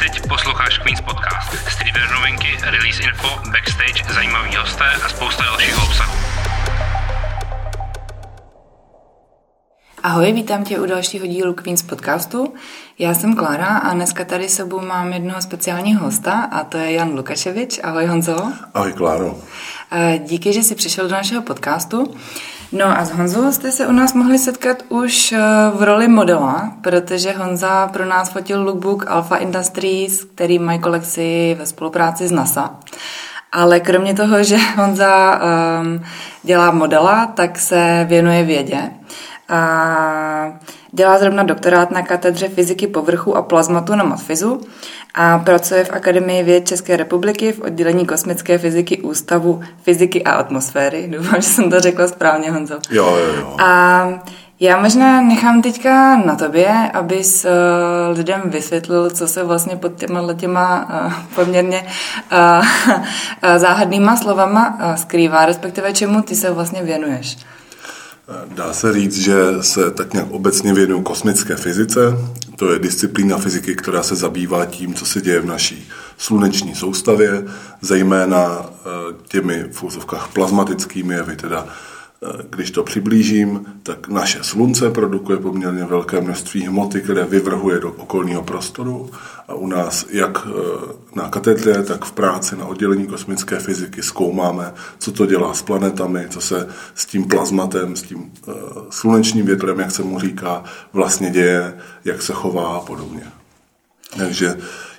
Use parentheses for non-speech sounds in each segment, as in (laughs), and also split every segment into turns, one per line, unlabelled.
Teď posloucháš Queen's Podcast. Streamer novinky, release info, backstage, zajímavý hosté a spousta dalšího obsahu.
Ahoj, vítám tě u dalšího dílu Queen's podcastu. Já jsem Klára a dneska tady s sebou mám jednoho speciálního hosta a to je Jan Lukačevič. Ahoj Honzo.
Ahoj Kláro.
Díky, že jsi přišel do našeho podcastu. No a s Honzou jste se u nás mohli setkat už eh, v roli modela, protože Honza pro nás fotil lookbook Alpha Industries, který mají kolekci ve spolupráci s NASA. Ale kromě toho, že Honza um, dělá modela, tak se věnuje vědě. A dělá zrovna doktorát na katedře fyziky povrchu a plazmatu na Matfizu a pracuje v Akademii věd České republiky v oddělení kosmické fyziky Ústavu fyziky a atmosféry. (laughs) Doufám, že jsem to řekla správně, Honzo.
Jo, jo, jo.
A já možná nechám teďka na tobě, abys uh, lidem vysvětlil, co se vlastně pod těma těma uh, poměrně uh, uh, (laughs) záhadnýma slovama uh, skrývá, respektive čemu ty se vlastně věnuješ.
Dá se říct, že se tak nějak obecně věnuju kosmické fyzice. To je disciplína fyziky, která se zabývá tím, co se děje v naší sluneční soustavě, zejména těmi v plazmatickými jevy, teda když to přiblížím, tak naše slunce produkuje poměrně velké množství hmoty, které vyvrhuje do okolního prostoru a u nás jak e, na katedře, tak v práci na oddělení kosmické fyziky zkoumáme, co to dělá s planetami, co se s tím plazmatem, s tím e, slunečním větrem, jak se mu říká, vlastně děje, jak se chová a podobně. Takže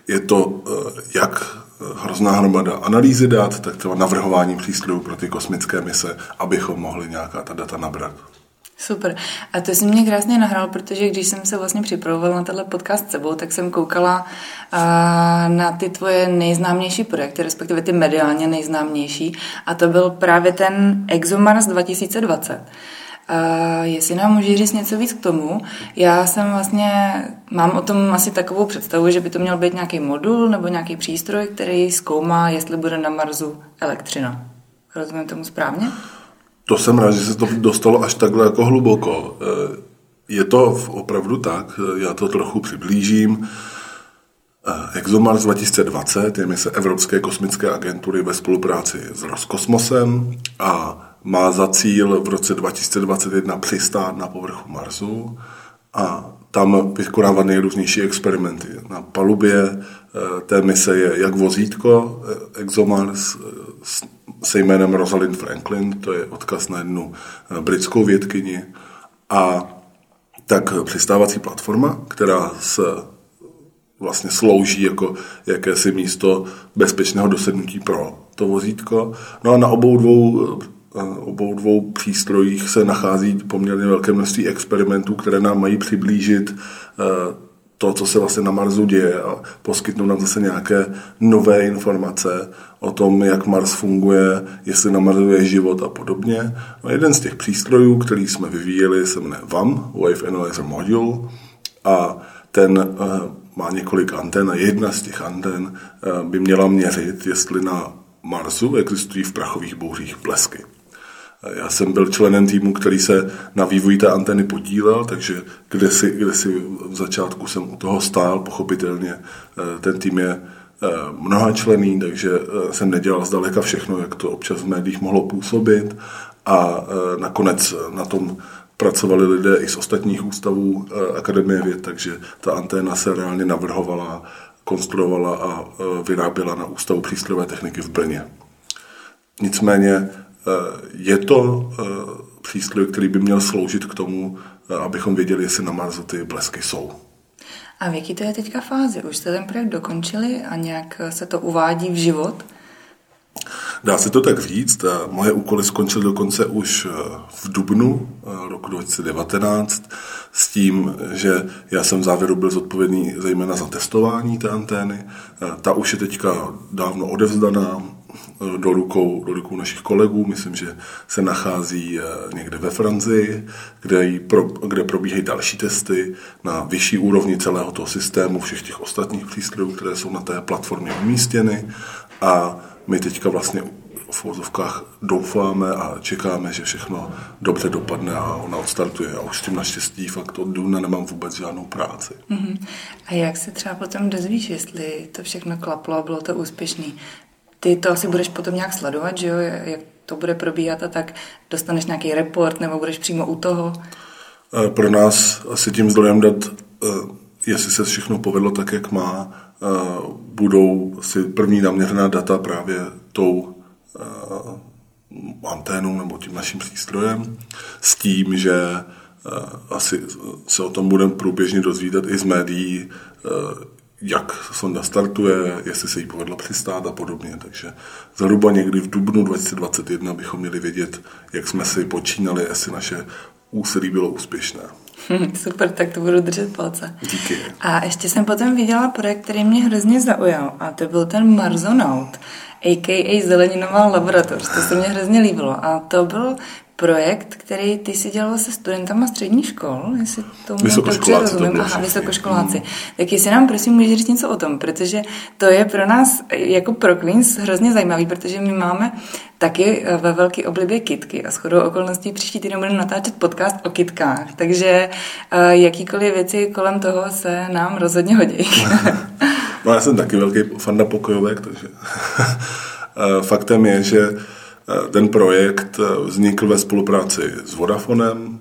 je to e, jak hrozná hromada analýzy dat, tak třeba navrhování přístrojů pro ty kosmické mise, abychom mohli nějaká ta data nabrat.
Super. A to jsi mě krásně nahrál, protože když jsem se vlastně připravovala na tenhle podcast s sebou, tak jsem koukala na ty tvoje nejznámější projekty, respektive ty mediálně nejznámější. A to byl právě ten ExoMars 2020. Uh, jestli nám může říct něco víc k tomu, já jsem vlastně, mám o tom asi takovou představu, že by to měl být nějaký modul nebo nějaký přístroj, který zkoumá, jestli bude na Marsu elektřina. Rozumím tomu správně?
To jsem rád, že se to dostalo až takhle jako hluboko. Eh, je to opravdu tak, já to trochu přiblížím. Eh, ExoMars 2020 je mise Evropské kosmické agentury ve spolupráci s Roskosmosem a má za cíl v roce 2021 přistát na povrchu Marsu a tam vykonávat nejrůznější experimenty. Na palubě eh, té mise je jak vozítko eh, ExoMars eh, se jménem Rosalind Franklin, to je odkaz na jednu britskou vědkyni, a tak přistávací platforma, která se vlastně slouží jako jakési místo bezpečného dosednutí pro to vozítko. No a na obou dvou obou dvou přístrojích se nachází poměrně velké množství experimentů, které nám mají přiblížit eh, to, co se vlastně na Marsu děje a poskytnout nám zase nějaké nové informace o tom, jak Mars funguje, jestli na Marsu je život a podobně. No, jeden z těch přístrojů, který jsme vyvíjeli, se jmenuje VAM, Wave Analyzer Module, a ten uh, má několik anten a jedna z těch anten uh, by měla měřit, jestli na Marsu existují v prachových bouřích blesky. Já jsem byl členem týmu, který se na vývoji té anteny podílel, takže kde si, kde si v začátku jsem u toho stál, pochopitelně eh, ten tým je eh, mnoha člený, takže eh, jsem nedělal zdaleka všechno, jak to občas v médiích mohlo působit a nakonec na tom pracovali lidé i z ostatních ústavů Akademie věd, takže ta anténa se reálně navrhovala, konstruovala a vyráběla na Ústavu přístrojové techniky v Brně. Nicméně je to eh, přístroj, který by měl sloužit k tomu, eh, abychom věděli, jestli na Marsu ty blesky jsou.
A v jaký to je teďka fázi? Už jste ten projekt dokončili a nějak se to uvádí v život?
Dá se to tak říct. Moje úkoly skončily dokonce už v dubnu roku 2019 s tím, že já jsem v závěru byl zodpovědný zejména za testování té antény. Ta už je teďka dávno odevzdaná, do rukou, do rukou našich kolegů. Myslím, že se nachází eh, někde ve Francii, kde, pro, kde probíhají další testy na vyšší úrovni celého toho systému, všech těch ostatních přístrojů, které jsou na té platformě umístěny. A my teďka vlastně v vozovkách doufáme a čekáme, že všechno dobře dopadne a ona odstartuje. A už s tím naštěstí fakt od duna nemám vůbec žádnou práci.
Mm-hmm. A jak se třeba potom dozvíš, jestli to všechno klaplo a bylo to úspěšný? Ty to asi budeš potom nějak sledovat, že jo, jak to bude probíhat a tak dostaneš nějaký report nebo budeš přímo u toho?
Eh, pro nás asi tím zdrojem dat, eh, jestli se všechno povedlo tak, jak má, eh, budou si první naměřená data právě tou anténou nebo tím naším přístrojem s tím, že asi se o tom budeme průběžně dozvídat i z médií, jak sonda startuje, jestli se jí povedlo přistát a podobně. Takže zhruba někdy v dubnu 2021 bychom měli vědět, jak jsme si počínali, jestli naše úsilí bylo úspěšné. (laughs)
Super, tak to budu držet palce.
Díky.
A ještě jsem potom viděla projekt, který mě hrozně zaujal a to byl ten Marzonaut, a.k.a. zeleninová laboratoř. To se mně hrozně líbilo. A to byl projekt, který ty si dělal se studentama středních škol, jestli tomu dobře rozumím. To Aha, vysokoškoláci. Hmm. Tak jestli nám prosím můžeš říct něco o tom, protože to je pro nás jako pro Queens hrozně zajímavý, protože my máme taky eh, ve velké oblibě kitky a shodou okolností příští týden budeme natáčet podcast o kitkách, takže eh, jakýkoliv věci kolem toho se nám rozhodně hodí. (laughs)
no já jsem taky velký fanda pokojovek, takže (laughs) eh, faktem je, že ten projekt vznikl ve spolupráci s Vodafonem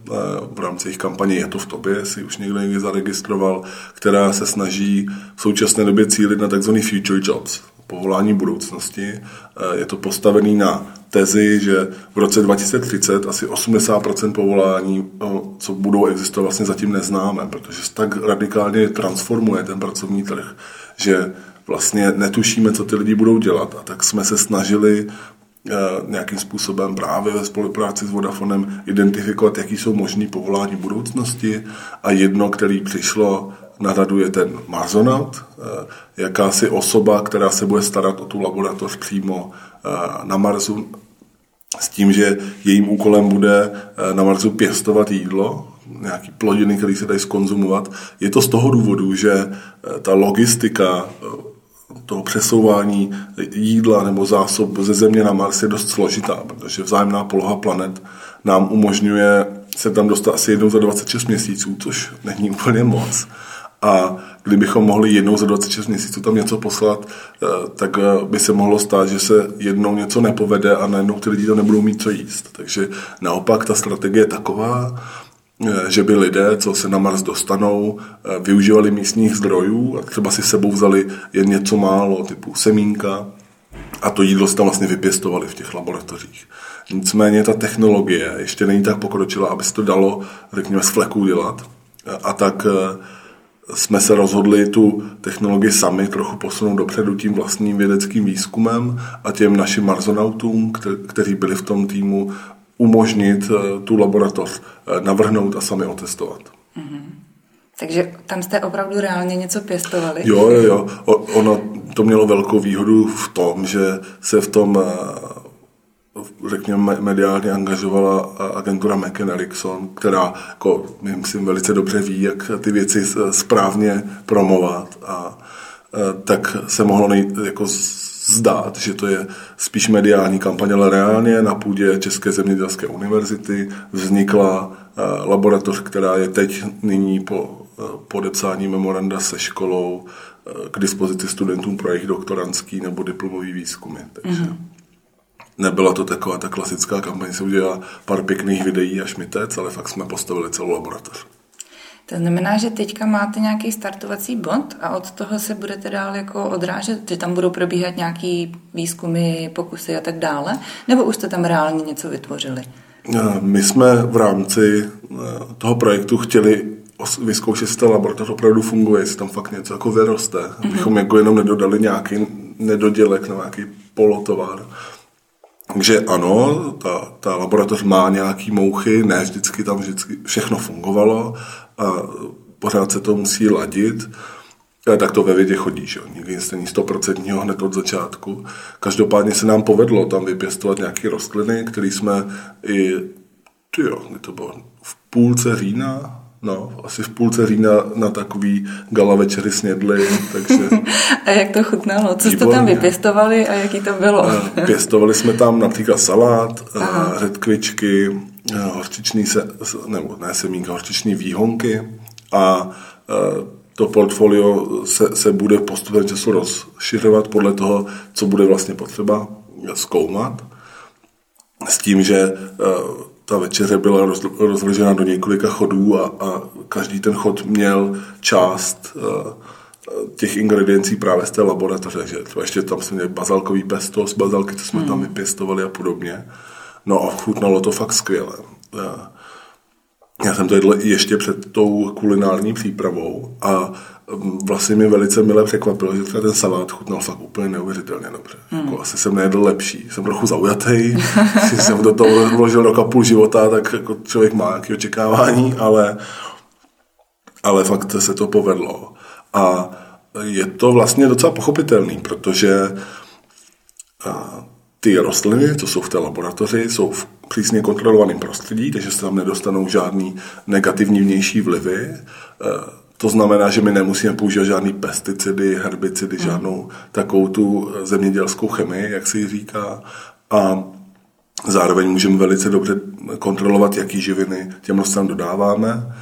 v rámci jejich kampaně Je to v tobě, si už někdo někdy zaregistroval, která se snaží v současné době cílit na tzv. future jobs, povolání budoucnosti. Je to postavený na tezi, že v roce 2030 asi 80% povolání, co budou existovat, vlastně zatím neznáme, protože se tak radikálně transformuje ten pracovní trh, že vlastně netušíme, co ty lidi budou dělat. A tak jsme se snažili Eh, nějakým způsobem právě ve spolupráci s Vodafonem identifikovat, jaký jsou možný povolání budoucnosti a jedno, který přišlo na radu je ten Marzonaut, eh, jakási osoba, která se bude starat o tu laboratoř přímo eh, na Marsu, s tím, že jejím úkolem bude na Marsu pěstovat jídlo, nějaký plodiny, které se dají skonzumovat. Je to z toho důvodu, že ta logistika toho přesouvání jídla nebo zásob ze Země na Mars je dost složitá, protože vzájemná poloha planet nám umožňuje se tam dostat asi jednou za 26 měsíců, což není úplně moc. A kdybychom mohli jednou za 26 měsíců tam něco poslat, eh, tak eh, by se mohlo stát, že se jednou něco nepovede a najednou ty lidi to nebudou mít co jíst. Takže naopak ta strategie je taková, že by lidé, co se na Mars dostanou, eh, využívali místních zdrojů a třeba si sebou vzali jen něco málo, typu semínka, a to jídlo si tam vlastně vypěstovali v těch laboratořích. Nicméně ta technologie ještě není tak pokročila, aby se to dalo, řekněme, z fleků dělat. Eh, a tak jsme se rozhodli tu technologii sami trochu posunout dopředu tím vlastním vědeckým výzkumem a těm našim marzonautům, kteří byli v tom týmu, umožnit eh, tu laboratoř eh, navrhnout a sami otestovat. Mm-hmm.
Takže tam jste opravdu reálně něco pěstovali?
Jo, jo, jo. Ono to mělo velkou výhodu v tom, že se v tom eh, řekněme, mediálně angažovala agentura McKen Erickson, která, jako, myslím, velice dobře ví, jak ty věci správně promovat a tak se mohlo nejít, jako zdát, že to je spíš mediální kampaně, ale reálně na půdě České zemědělské univerzity vznikla eh, laboratoř, která je teď nyní po eh, podepsání memoranda se školou eh, k dispozici studentům pro jejich doktorantský nebo diplomový výzkumy. Takže mm-hmm. nebyla to taková ta klasická kampaň, se udělala pár pěkných videí a šmitec, ale fakt jsme postavili celou laboratoř.
To znamená, že teďka máte nějaký startovací bod a od toho se budete dál jako odrážet, že tam budou probíhat nějaký výzkumy, pokusy a tak dále, nebo už jste tam reálně něco vytvořili?
My jsme v rámci eh, toho projektu chtěli vyzkoušet, jestli ta laboratoř opravdu funguje, jestli tam fakt něco jako vyroste, mm-hmm. abychom jako jenom nedodali nějaký nedodělek na nějaký polotovar. Takže ano, ta, ta laboratoř má nějaký mouchy, ne vždycky tam vždycky všechno fungovalo a pořád se to musí ladit. Tak to ve vědě chodí, že Nikdy nic není stoprocentního hned od začátku. Každopádně se nám povedlo tam vypěstovat nějaké rostliny, které jsme i, ty jo, to bylo v půlce října, No, asi v půlce října na takový gala večery snědli, takže... (laughs)
a jak to chutnalo? Co jste tam vypěstovali a jaký to bylo?
Pěstovali jsme tam například salát, Aha. řetkvičky, horčičný se, nebo ne semínka, horčičný výhonky a to portfolio se, se bude postupem času rozšiřovat podle toho, co bude vlastně potřeba zkoumat. S tím, že ta večeře byla rozložena do několika chodů a, a každý ten chod měl část těch ingrediencí právě z té laboratoře, že třeba ještě tam jsme měli bazalkový pesto z bazalky, co jsme hmm. tam vypěstovali a podobně. No a chutnalo to fakt skvěle. Já jsem to jedl ještě před tou kulinární přípravou a mm, vlastně mi velice milé překvapilo, že ten salát chutnal fakt úplně neuvěřitelně dobře. Hmm. Jako asi jsem nejedl lepší. Jsem trochu zaujatý, (laughs) jsem do toho vložil roka půl života, tak jako člověk má nějaké očekávání, ale, ale fakt se to povedlo. A je to vlastně docela pochopitelný, protože ty rostliny, co jsou v té laboratoři, jsou v přísně kontrolovaném prostředí, takže se tam nedostanou žádný negativní vnější vlivy. E, to znamená, že my nemusíme používat žádný pesticidy, herbicidy, hmm. žádnou takovou tu zemědělskou chemii, jak se ji říká. A zároveň můžeme velice dobře kontrolovat, jaký živiny těm rostlinám dodáváme.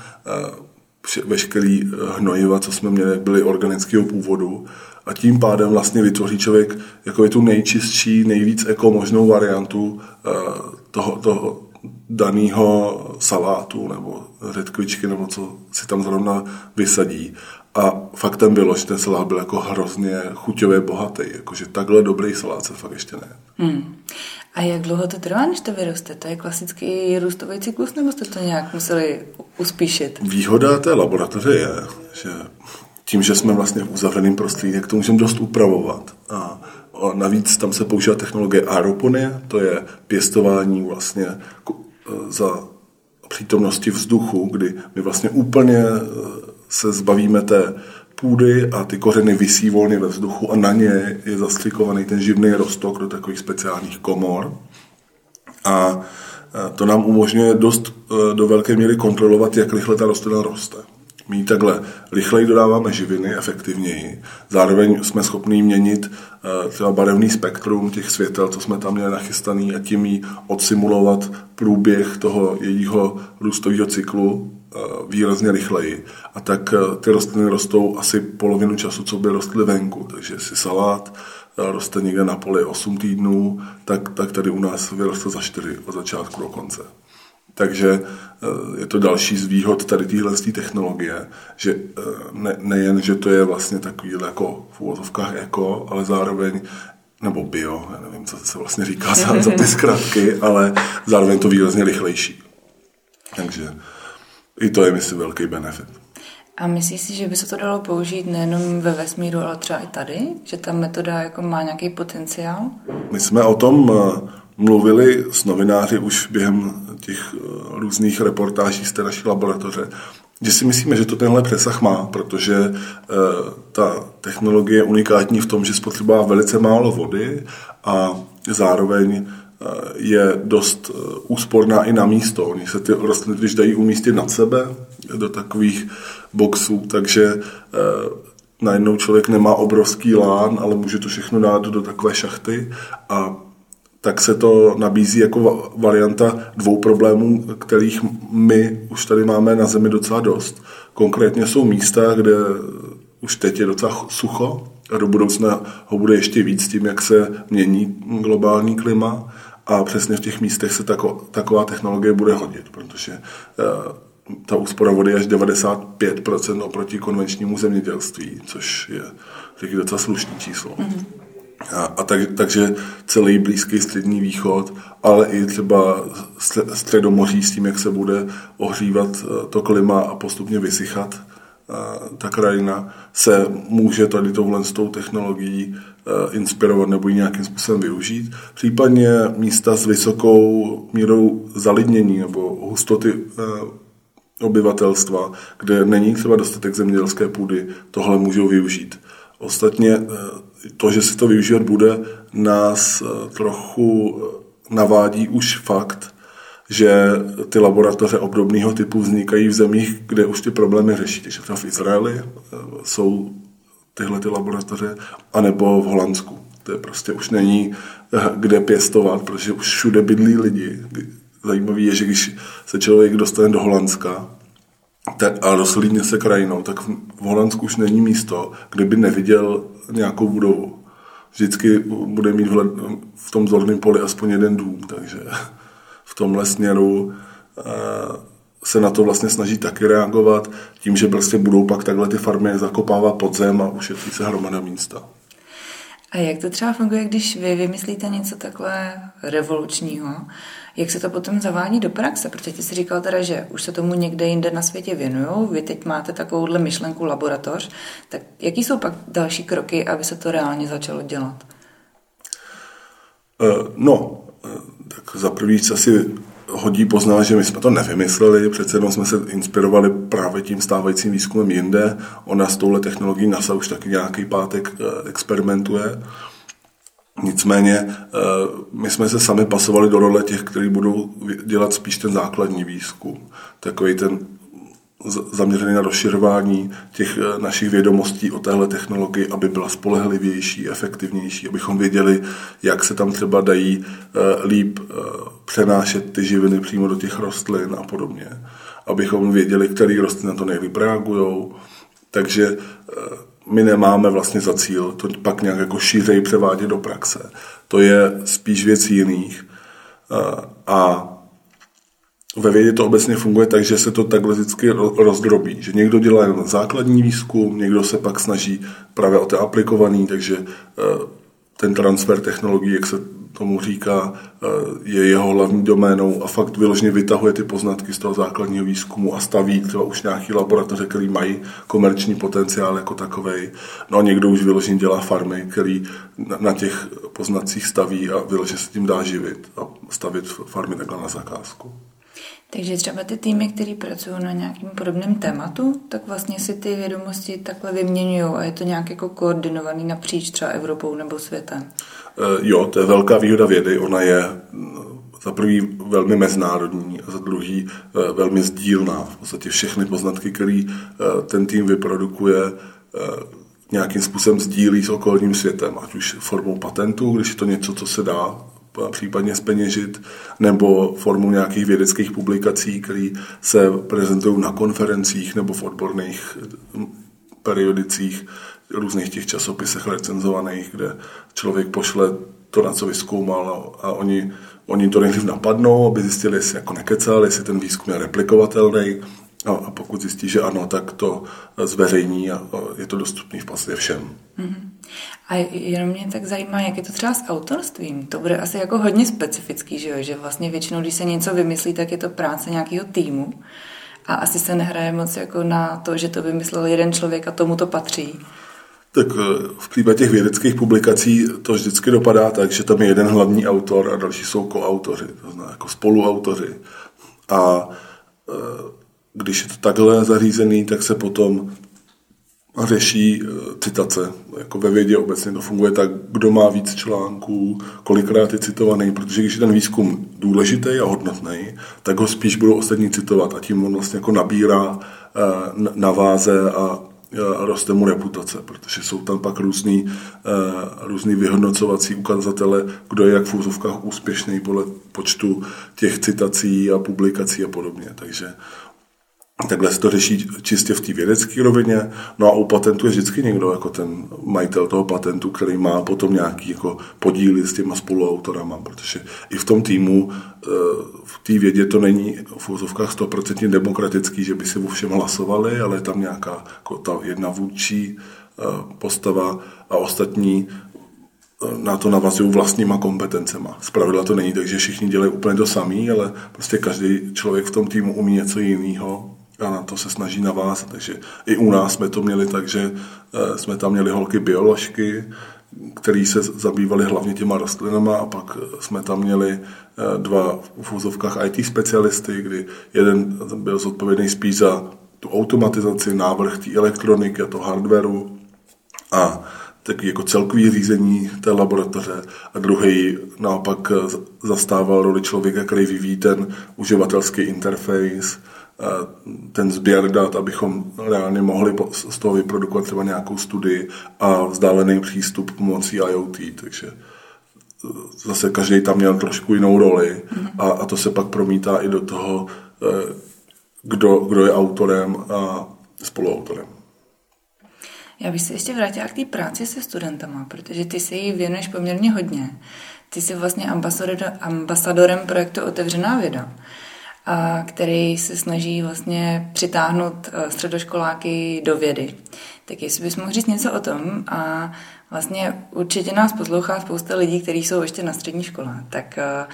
Veškerý hnojiva, co jsme měli, byly organického původu a tím pádem vlastně vytvoří člověk jako tu nejčistší, nejvíc eko možnou variantu eh, toho, toho daného salátu nebo řetkvičky nebo co si tam zrovna vysadí. A faktem bylo, že ten salát byl jako hrozně chuťově bohatý, jakože takhle dobrý salát se fakt ještě ne. Hmm.
A jak dlouho to trvá, než to vyroste? To je klasický růstový cyklus, nebo jste to nějak museli uspíšit?
Výhoda té laboratoře je, že tím, že jsme vlastně v uzavřeném prostředí, tak to můžeme dost upravovat. A navíc tam se používá technologie aeroponie, to je pěstování vlastně za přítomnosti vzduchu, kdy my vlastně úplně e, se zbavíme té půdy a ty kořeny visí volně ve vzduchu a na ně je zastřikovaný ten živný rostok do takových speciálních komor. A e, to nám umožňuje dost e, do velké míry kontrolovat, jak rychle ta rostlina roste. My takhle rychleji dodáváme živiny, efektivněji. Zároveň jsme schopni měnit eh, třeba barevný spektrum těch světel, co jsme tam měli nachystaný a tím jí odsimulovat průběh toho jejího růstového cyklu výrazně rychleji. A tak eh, ty rostliny rostou asi polovinu času, co by rostly venku. Takže si salát roste někde na poli 8 týdnů, tak, tak tady u nás vyroste za 4 od začátku do konce. Takže eh, je to další z výhod tady téhle technologie, že eh, ne, nejen, že to je vlastně takový jako v úvozovkách eko, ale zároveň nebo bio, já nevím, co se vlastně říká za, za ty zkratky, ale zároveň to výrazně rychlejší. Takže i to je, myslím, velký benefit.
A myslíš si, že by se to dalo použít nejenom ve vesmíru, ale třeba i tady? Že ta metoda jako má nějaký potenciál?
My jsme o tom eh, mluvili s novináři už během těch eh, různých reportáží z té naší laboratoře, že si myslíme, že to tenhle přesah má, protože e, ta technologie je unikátní v tom, že spotřebuje velice málo vody a zároveň je dost e, úsporná i na místo. Oni se ty rostliny, když dají umístit nad sebe do takových boxů, takže e, najednou člověk nemá obrovský lán, ale může to všechno dát do takové šachty a tak se to nabízí jako varianta dvou problémů, kterých my už tady máme na Zemi docela dost. Konkrétně jsou místa, kde už teď je docela sucho a do budoucna ho bude ještě víc tím, jak se mění globální klima a přesně v těch místech se tako, taková technologie bude hodit, protože uh, ta úspora vody je až 95% oproti konvenčnímu zemědělství, což je taky docela slušný číslo. Mm-hmm. A, a tak, takže celý Blízký střední východ, ale i třeba středomoří s tím, jak se bude ohřívat eh, to klima a postupně vysychat eh, ta krajina, se může tady touhle s tou technologií eh, inspirovat nebo ji nějakým způsobem využít. Případně místa s vysokou mírou zalidnění nebo hustoty obyvatelstva, kde není třeba dostatek zemědělské půdy, tohle můžou využít. Ostatně to, že se to využívat bude, nás eh, trochu eh, navádí už fakt, že ty laboratoře obdobného typu vznikají v zemích, kde už ty problémy řeší. Takže třeba v Izraeli eh, jsou tyhle ty laboratoře, anebo v Holandsku. To je prostě už není eh, kde pěstovat, protože už všude bydlí lidi. Zajímavý je, že když se člověk dostane do Holandska a rozhlídne se krajinou, tak v Holandsku už není místo, kde by neviděl nějakou budovu. Vždycky bude mít v tom zorném poli aspoň jeden dům, takže (laughs) v tomhle směru eh, se na to vlastně snaží taky reagovat tím, že prostě budou pak takhle ty farmy zakopávat pod zem a ušetří se hromada místa.
A jak to třeba funguje, když vy vymyslíte něco takhle revolučního? Jak se to potom zavádí do praxe? Protože ty jsi říkal teda, že už se tomu někde jinde na světě věnují, vy teď máte takovouhle myšlenku laboratoř, tak jaký jsou pak další kroky, aby se to reálně začalo dělat?
Uh, no, uh, tak za prvý asi hodí poznat, že my jsme to nevymysleli, přece jenom jsme se inspirovali právě tím stávajícím výzkumem jinde. Ona s touhle technologií NASA už taky nějaký pátek eh, experimentuje. Nicméně eh, my jsme se sami pasovali do role těch, kteří budou dělat spíš ten základní výzkum. Takový ten zaměřený na rozširování těch eh, našich vědomostí o téhle technologii, aby byla spolehlivější, efektivnější, abychom věděli, jak se tam třeba dají líp přenášet ty živiny přímo do těch rostlin a podobně. Abychom věděli, který rostliny na to nejlíp reagují. Takže eh, my nemáme vlastně za cíl to pak nějak jako šířej převádět do praxe. To je spíš věc jiných. Eh, a ve vědě to obecně funguje tak, že se to takhle vždycky rozdrobí. Že někdo dělá jen základní výzkum, někdo se pak snaží právě o té aplikovaný, takže eh, ten transfer technologií, jak se tomu říká, eh, je jeho hlavní doménou a fakt vyloženě vytahuje ty poznatky z toho základního výzkumu a staví třeba už nějaký laboratoře, který mají komerční potenciál jako takový. No a někdo už vyloženě dělá farmy, který na těch poznatcích staví a vyloženě se tím dá živit a stavit farmy takhle na zakázku.
Takže třeba ty týmy, které pracují na nějakým podobném tématu, tak vlastně si ty vědomosti takhle vyměňují a je to nějak jako koordinovaný napříč třeba Evropou nebo světem.
Eh, jo, to je velká výhoda vědy. Ona je za prvý velmi mezinárodní a za druhý eh, velmi sdílná. V podstatě všechny poznatky, které eh, ten tým vyprodukuje, nějakým způsobem sdílí s okolním světem, ať už formou patentů, když je to něco, co se dá případně speněžit, nebo formou nějakých vědeckých publikací, které se prezentují na konferencích nebo v odborných periodicích, různých těch časopisech recenzovaných, kde člověk pošle to, na co vyzkoumal a oni, oni to nejdřív napadnou, aby zjistili, jestli jako nekecal, jestli ten výzkum je replikovatelný a, a pokud zjistí, že ano, tak to zveřejní a, a je to dostupný v podstatě všem. Mm-hmm.
A jenom mě tak zajímá, jak je to třeba s autorstvím. To bude asi jako hodně specifický, že jo? že vlastně většinou, když se něco vymyslí, tak je to práce nějakého týmu. A asi se nehraje moc jako na to, že to vymyslel jeden člověk a tomu to patří.
Tak eh, v případě těch vědeckých publikací to vždycky dopadá tak, že tam je jeden hlavní autor a další jsou koautoři, to znamená jako spoluautoři. A eh, když je to takhle zařízený, tak se potom řeší eh, citace. Jako ve vědě obecně to funguje tak, kdo má víc článků, kolikrát je citovaný, protože když je ten výzkum důležitý a hodnotný, tak ho spíš budou ostatní citovat a tím on vlastně jako nabírá na váze a roste mu reputace, protože jsou tam pak různý, různý vyhodnocovací ukazatele, kdo je jak v úzovkách úspěšný podle počtu těch citací a publikací a podobně. Takže Takhle se to řeší čistě v té vědecké rovině. No a u patentu je vždycky někdo jako ten majitel toho patentu, který má potom nějaký jako podíly s těma spoluautorama, protože i v tom týmu eh, v té vědě to není v úzovkách 100% demokratický, že by si o všem hlasovali, ale je tam nějaká jako ta jedna vůdčí eh, postava a ostatní eh, na to navazují vlastníma kompetencema. Zpravidla to není tak, že všichni dělají úplně to samý, ale prostě každý člověk v tom týmu umí něco jiného a na to se snaží navázat. Takže i u nás jsme to měli tak, že eh, jsme tam měli holky bioložky, který se zabývali hlavně těma rostlinama a pak eh, jsme tam měli eh, dva v úzovkách IT specialisty, kdy jeden byl zodpovědný spíš za tu automatizaci, návrh té elektroniky a toho hardwareu a takový jako celkový řízení té laboratoře a druhý naopak zastával roli člověka, který vyvíjí ten uživatelský interface, ten sběr dat, abychom reálně mohli z toho vyprodukovat třeba nějakou studii a vzdálený přístup pomocí IoT, takže zase každý tam měl trošku jinou roli a, a to se pak promítá i do toho, eh, kdo, kdo je autorem a spoluautorem.
Já bych se ještě vrátila k té práci se studentama, protože ty se jí věnuješ poměrně hodně. Ty jsi vlastně ambasadorem projektu Otevřená věda, a který se snaží vlastně přitáhnout eh, středoškoláky do vědy. Tak jestli bys mohl říct něco o tom a Vlastně určitě nás poslouchá spousta lidí, kteří jsou ještě na střední škole. Tak eh,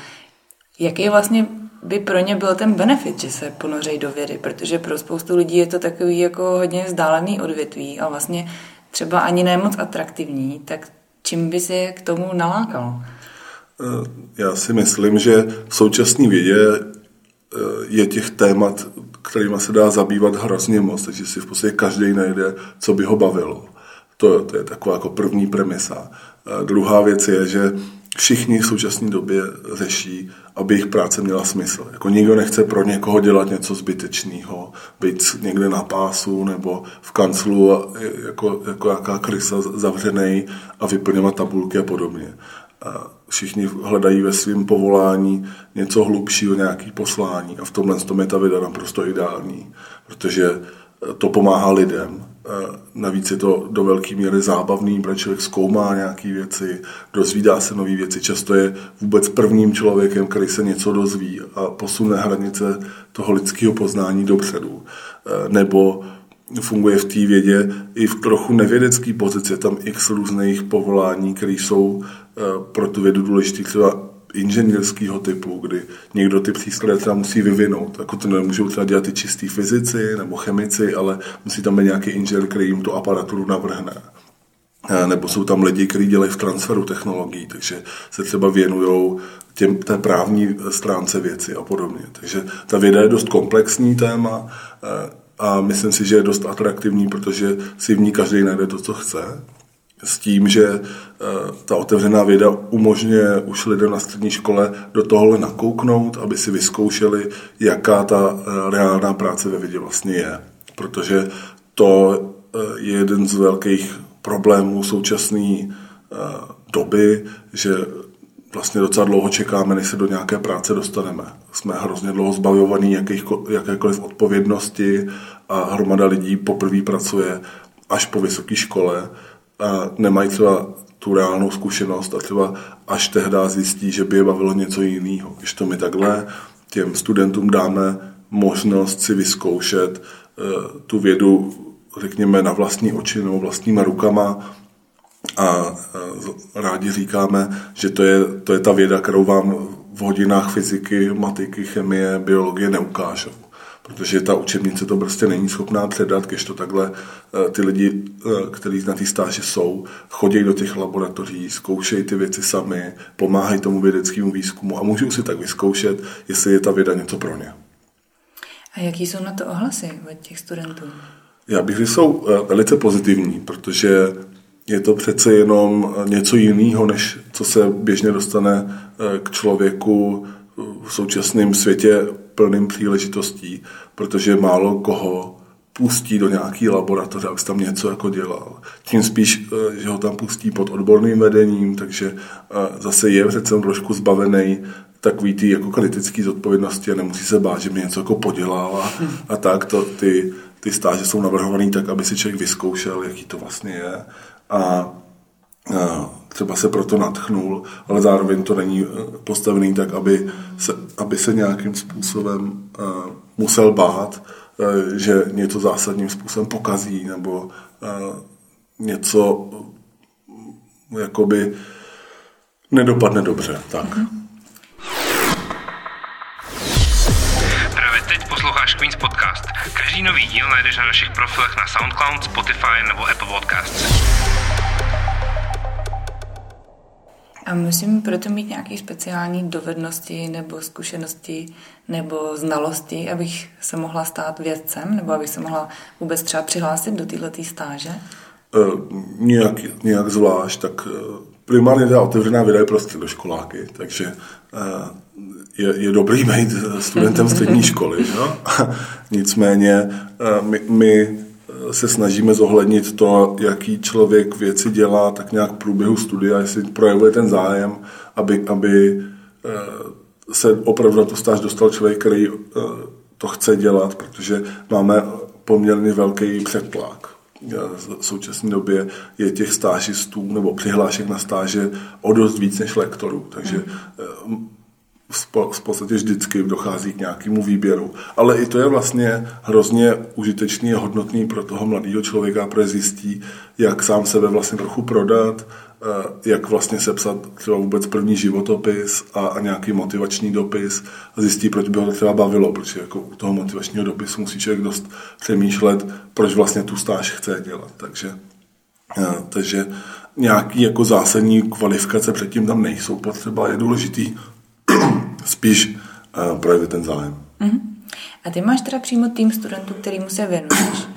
jaký vlastně by pro ně byl ten benefit, že se ponořejí do vědy? Protože pro spoustu lidí je to takový jako hodně vzdálený odvětví a vlastně třeba ani ne moc atraktivní, tak čím by se k tomu nalákal?
Eh, já si myslím, že v současné vědě je těch témat, kterými se dá zabývat hrozně moc, takže si v podstatě každý najde, co by ho bavilo. To, to je taková jako první premisa. Druhá věc je, že všichni v současné době řeší, aby jejich práce měla smysl. Jako nikdo nechce pro někoho dělat něco zbytečného, být někde na pásu nebo v kanclu jako, jako jaká krysa zavřený a vyplňovat tabulky a podobně. A všichni hledají ve svém povolání něco hlubšího, nějaký poslání a v tomhle tom je ta věda naprosto ideální, protože to pomáhá lidem Navíc je to do velké míry zábavný, protože člověk zkoumá nějaké věci, dozvídá se nové věci. Často je vůbec prvním člověkem, který se něco dozví a posune hranice toho lidského poznání dopředu. Nebo funguje v té vědě i v trochu nevědecké pozici. Je tam x různých povolání, které jsou eh, pro tu vědu důležité. Třeba inženýrského typu, kdy někdo ty přístroje třeba musí vyvinout. Jako to nemůžou třeba dělat i čistí fyzici nebo chemici, ale musí tam být nějaký inženýr, který jim tu aparaturu navrhne. Nebo jsou tam lidi, kteří dělají v transferu technologií, takže se třeba věnují těm, té právní stránce věci a podobně. Takže ta věda je dost komplexní téma a myslím si, že je dost atraktivní, protože si v ní každý najde to, co chce s tím, že eh, ta otevřená věda umožňuje už lidem na střední škole do tohohle nakouknout, aby si vyzkoušeli, jaká ta eh, reálná práce ve vědě vlastně je. Protože to eh, je jeden z velkých problémů současné doby, že vlastně docela dlouho čekáme, než se do nějaké práce dostaneme. Jsme hrozně dlouho zbavovaní jakékoliv odpovědnosti a hromada lidí poprvé pracuje až po vysoké škole a nemají třeba tu reálnou zkušenost a třeba až tehdy zjistí, že by je bavilo něco jiného. Když to my takhle těm studentům dáme možnost si vyzkoušet uh, tu vědu, řekněme, na vlastní oči nebo vlastníma rukama a uh, rádi říkáme, že to je, to je ta věda, kterou vám v hodinách fyziky, matiky, chemie, biologie neukážou protože ta učebnice to prostě není schopná předat, když to takhle eh, ty lidi, eh, kteří na té stáži jsou, chodí do těch laboratoří, zkoušejí ty věci sami, pomáhají tomu vědeckému výzkumu a můžou si tak vyzkoušet, jestli je ta věda něco pro ně.
A jaký jsou na to ohlasy od těch studentů?
Já bych řekl, jsou eh, velice pozitivní, protože je to přece jenom něco jiného, než co se běžně dostane k člověku v současném světě plným příležitostí, protože málo koho pustí do nějaký laboratoře, aby tam něco jako dělal. Tím spíš, eh, že ho tam pustí pod odborným vedením, takže eh, zase je přece trošku zbavený takový ty jako kritický zodpovědnosti a nemusí se bát, že mi něco jako podělal a, tak. To, ty, ty stáže jsou navrhované tak, aby si člověk vyzkoušel, jaký to vlastně je. A třeba se proto natchnul, ale zároveň to není eh, postavený tak, aby se, aby se nějakým způsobem uh, musel bát, uh, že něco zásadním způsobem pokazí nebo něco jakoby nedopadne dobře. Tak.
Právě teď posloucháš Queen's Podcast. Každý nový díl najdeš na našich profilech na SoundCloud, Spotify nebo Apple Podcasts.
A musím proto mít nějaké speciální dovednosti nebo zkušenosti nebo znalosti, abych se mohla stát vědcem nebo abych se mohla vůbec třeba přihlásit do této stáže?
nějak, nějak zvlášť, tak primárně ta otevřená věda je prostě do školáky, takže je, je dobrý (laughs) být studentem střední školy. No? (laughs) Nicméně my, my se snažíme zohlednit to, jaký člověk věci dělá, tak nějak v průběhu studia, jestli projevuje ten zájem, aby, aby se opravdu na to stáž dostal člověk, který to chce dělat, protože máme poměrně velký přetlak. V současné době je těch stážistů nebo přihlášek na stáže o dost víc než lektorů, takže mm. V podstatě vždycky dochází k nějakému výběru. Ale i to je vlastně hrozně užitečný a hodnotný pro toho mladého člověka, protože zjistí, jak sám sebe vlastně trochu prodat, Eh, jak vlastně sepsat třeba vůbec první životopis a, a nějaký motivační dopis a zjistí, proč by ho to třeba bavilo, protože jako u toho motivačního dopisu musí člověk dost přemýšlet, proč vlastně tu stáž chce dělat. Takže, eh, takže nějaký jako zásadní kvalifikace předtím tam nejsou potřeba, je důležitý (clears throat) spíš uh, projevit ten zájem. Uh-huh.
A ty máš teda přímo tým studentů, kterýmu se věnuješ? (clears throat)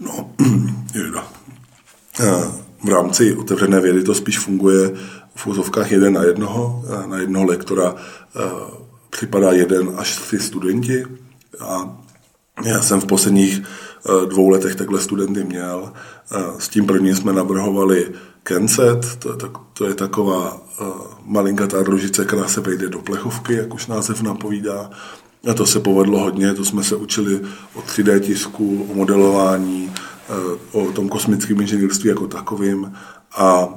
No, (clears throat) jeda. Uh, v rámci otevřené vědy to spíš funguje v úzovkách jeden na jednoho. Na jednoho lektora eh, připadá jeden až tři studenti a já jsem v posledních eh, dvou letech takhle studenty měl. Eh, s tím prvním jsme navrhovali Kenset, to je, tak, to je taková malinkatá družice, která se vejde do plechovky, jak už název napovídá. A to se povedlo hodně, to jsme se učili o 3D tisku, o modelování, o tom kosmickém inženýrství jako takovým a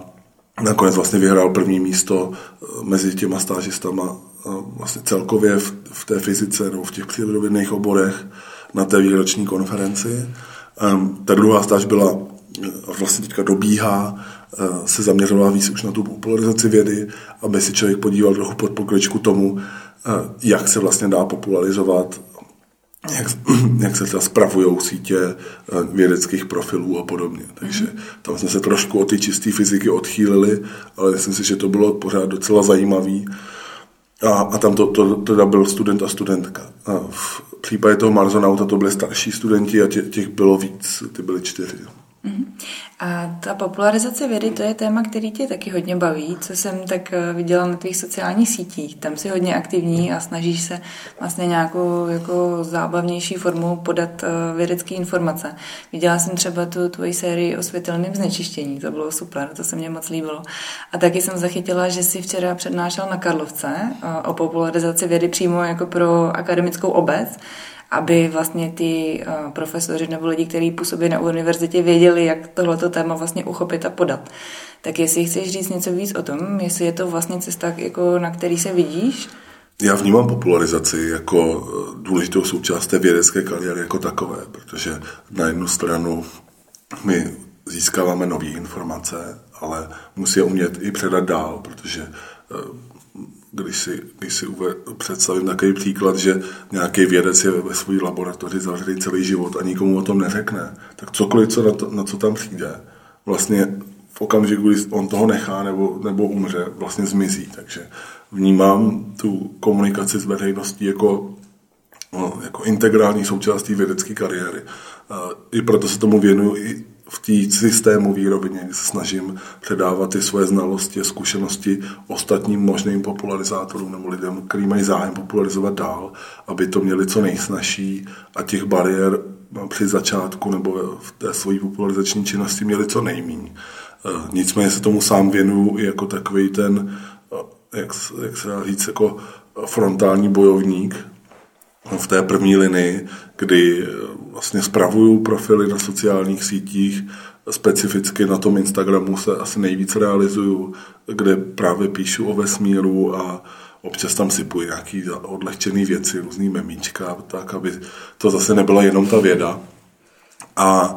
nakonec vlastně vyhrál první místo eh, mezi těma stážistama eh, vlastně celkově v, v té fyzice nebo v těch přírodovědných oborech na té výroční konferenci. Um, ta druhá stáž byla eh, vlastně teďka dobíhá, se zaměřovala víc už na tu popularizaci vědy, aby si člověk podíval trochu pod pokličku tomu, jak se vlastně dá popularizovat jak, (clears throat) jak se třeba spravují sítě eh, vědeckých profilů a podobně. Takže tam jsme se trošku od ty čisté fyziky odchýlili, ale myslím si, že to bylo pořád docela zajímavý. A, a tam to, to, to byl student a studentka. A v případě toho Marzonauta to byly starší studenti a tě, těch bylo víc, ty byly čtyři.
Mm-hmm. A ta popularizace vědy, to je téma, který tě taky hodně baví, co jsem tak eh, viděla na tvých sociálních sítích. Tam jsi hodně aktivní a snažíš se vlastně nějakou jako zábavnější formou podat eh, vědecké informace. Viděla jsem třeba tu tvoji sérii o světelném znečištění, to bylo super, to se mně moc líbilo. A taky jsem zachytila, že jsi včera přednášel na Karlovce eh, o popularizaci vědy přímo jako pro akademickou obec aby vlastně ty uh, profesoři nebo lidi, kteří působí na univerzitě, věděli, jak tohleto téma vlastně uchopit a podat. Tak jestli chceš říct něco víc o tom, jestli je to vlastně cesta, jako, na který se vidíš?
Já vnímám popularizaci jako eh, důležitou součást té vědecké kariéry jako takové, protože na jednu stranu my získáváme nové informace, ale musí je umět i předat dál, protože eh, když si, když si uve, představím takový příklad, že nějaký vědec je ve své laboratoři zavřený celý život a nikomu o tom neřekne, tak cokoliv, co na, to, na co tam přijde, vlastně v okamžiku, kdy on toho nechá nebo, nebo umře, vlastně zmizí. Takže vnímám tu komunikaci s veřejností jako, no, jako integrální součástí vědecké kariéry. I proto se tomu věnuju i v té systémové rovině, kdy se snažím předávat ty svoje znalosti a zkušenosti ostatním možným popularizátorům nebo lidem, kteří mají zájem popularizovat dál, aby to měli co nejsnažší a těch bariér při začátku nebo v té své popularizační činnosti měli co nejméně. Nicméně se tomu sám věnuju jako takový ten, jak, jak se dá říct, jako frontální bojovník v té první linii, kdy vlastně spravuju profily na sociálních sítích, specificky na tom Instagramu se asi nejvíc realizuju, kde právě píšu o vesmíru a občas tam sypuji nějaký odlehčený věci, různý memíčka, tak, aby to zase nebyla jenom ta věda. A, a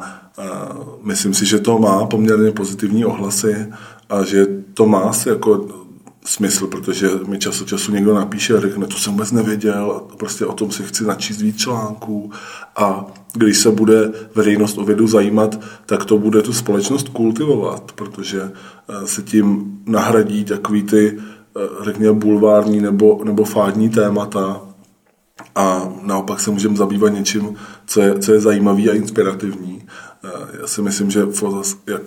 myslím si, že to má poměrně pozitivní ohlasy a že to má asi jako smysl, protože mi čas od času někdo napíše a řekne, to jsem vůbec nevěděl, a prostě o tom si chci načíst víc článků. A když se bude veřejnost o vědu zajímat, tak to bude tu společnost kultivovat, protože eh, se tím nahradí takový ty, eh, řekněme, bulvární nebo, nebo fádní témata. A naopak se můžeme zabývat něčím, co je, co je zajímavý a inspirativní. Já si myslím, že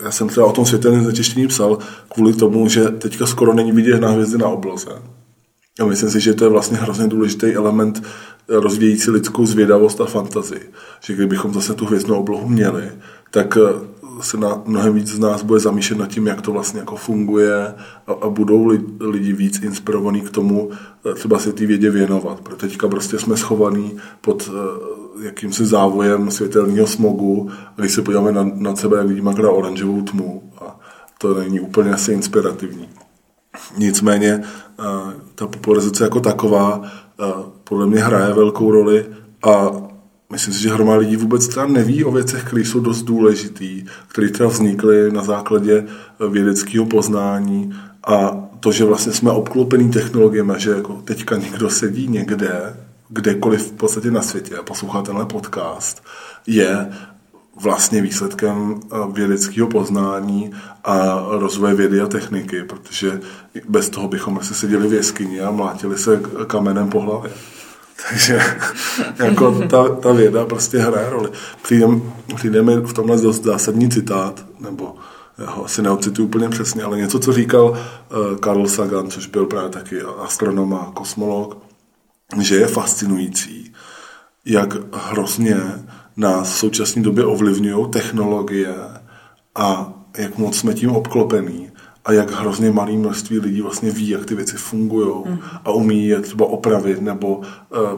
já jsem třeba o tom světelném znečištění psal kvůli tomu, že teďka skoro není vidět na hvězdy na obloze. A myslím si, že to je vlastně hrozně důležitý element rozvíjející lidskou zvědavost a fantazii. Že kdybychom zase tu hvězdnou oblohu měli, tak se na mnohem víc z nás bude zamýšlet nad tím, jak to vlastně jako funguje a, a budou li, lidi víc inspirovaní k tomu eh, třeba se té vědě věnovat. Protože teďka prostě jsme schovaní pod uh, jakýmsi závojem světelného smogu a když se podíváme na, na sebe, jak vidíme akorát oranžovou tmu a to není úplně asi inspirativní. Nicméně uh, ta popularizace jako taková uh, podle mě hraje velkou roli a myslím si, že hromada lidí vůbec třeba neví o věcech, které jsou dost důležitý, které třeba vznikly na základě vědeckého poznání a to, že vlastně jsme obklopený technologiemi, že jako teďka někdo sedí někde, kdekoliv v podstatě na světě a poslouchá tenhle podcast, je vlastně výsledkem vědeckého poznání a rozvoje vědy a techniky, protože bez toho bychom se seděli v jeskyni a mlátili se kamenem po hlavě. (laughs) Takže (laughs) jako ta, ta věda prostě hraje roli. Přijde, přijde mi v tomhle dost zásadní citát, nebo já ho asi neocituju úplně přesně, ale něco, co říkal Carl Sagan, což byl právě taky astronom a kosmolog, že je fascinující, jak hrozně nás v současné době ovlivňují technologie a jak moc jsme tím obklopení a jak hrozně malé množství lidí vlastně ví, jak ty věci fungují mm. a umí je třeba opravit nebo uh,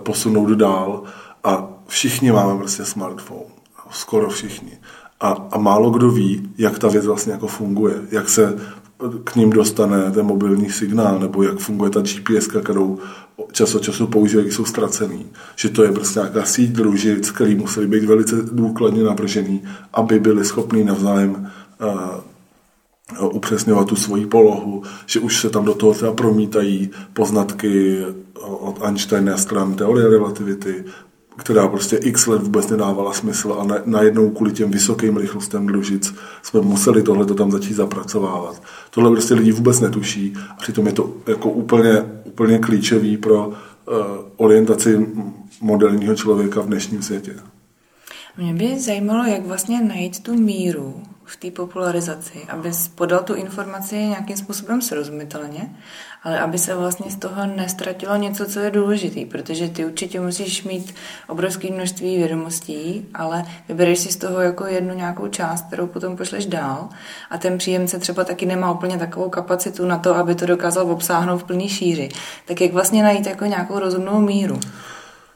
posunout dál a všichni máme prostě smartphone, skoro všichni. A, a málo kdo ví, jak ta věc vlastně jako funguje, jak se k ním dostane ten mobilní signál, nebo jak funguje ta GPS, kterou čas od času používají, jsou ztracený. Že to je prostě nějaká síť družic, který museli být velice důkladně navržený, aby byli schopni navzájem uh, upřesňovat tu svoji polohu, že už se tam do toho třeba promítají poznatky od Einsteina stran teorie relativity, která prostě x let vůbec nedávala smysl a najednou kvůli těm vysokým rychlostem družic jsme museli tohle tam začít zapracovávat. Tohle prostě lidi vůbec netuší a přitom je to jako úplně, úplně klíčový pro uh, orientaci moderního člověka v dnešním světě.
Mě by zajímalo, jak vlastně najít tu míru v té popularizaci, aby podal tu informaci nějakým způsobem srozumitelně, ale aby se vlastně z toho nestratilo něco, co je důležitý, protože ty určitě musíš mít obrovské množství vědomostí, ale vybereš si z toho jako jednu nějakou část, kterou potom pošleš dál a ten příjemce třeba taky nemá úplně takovou kapacitu na to, aby to dokázal obsáhnout v plný šíři. Tak jak vlastně najít jako nějakou rozumnou míru?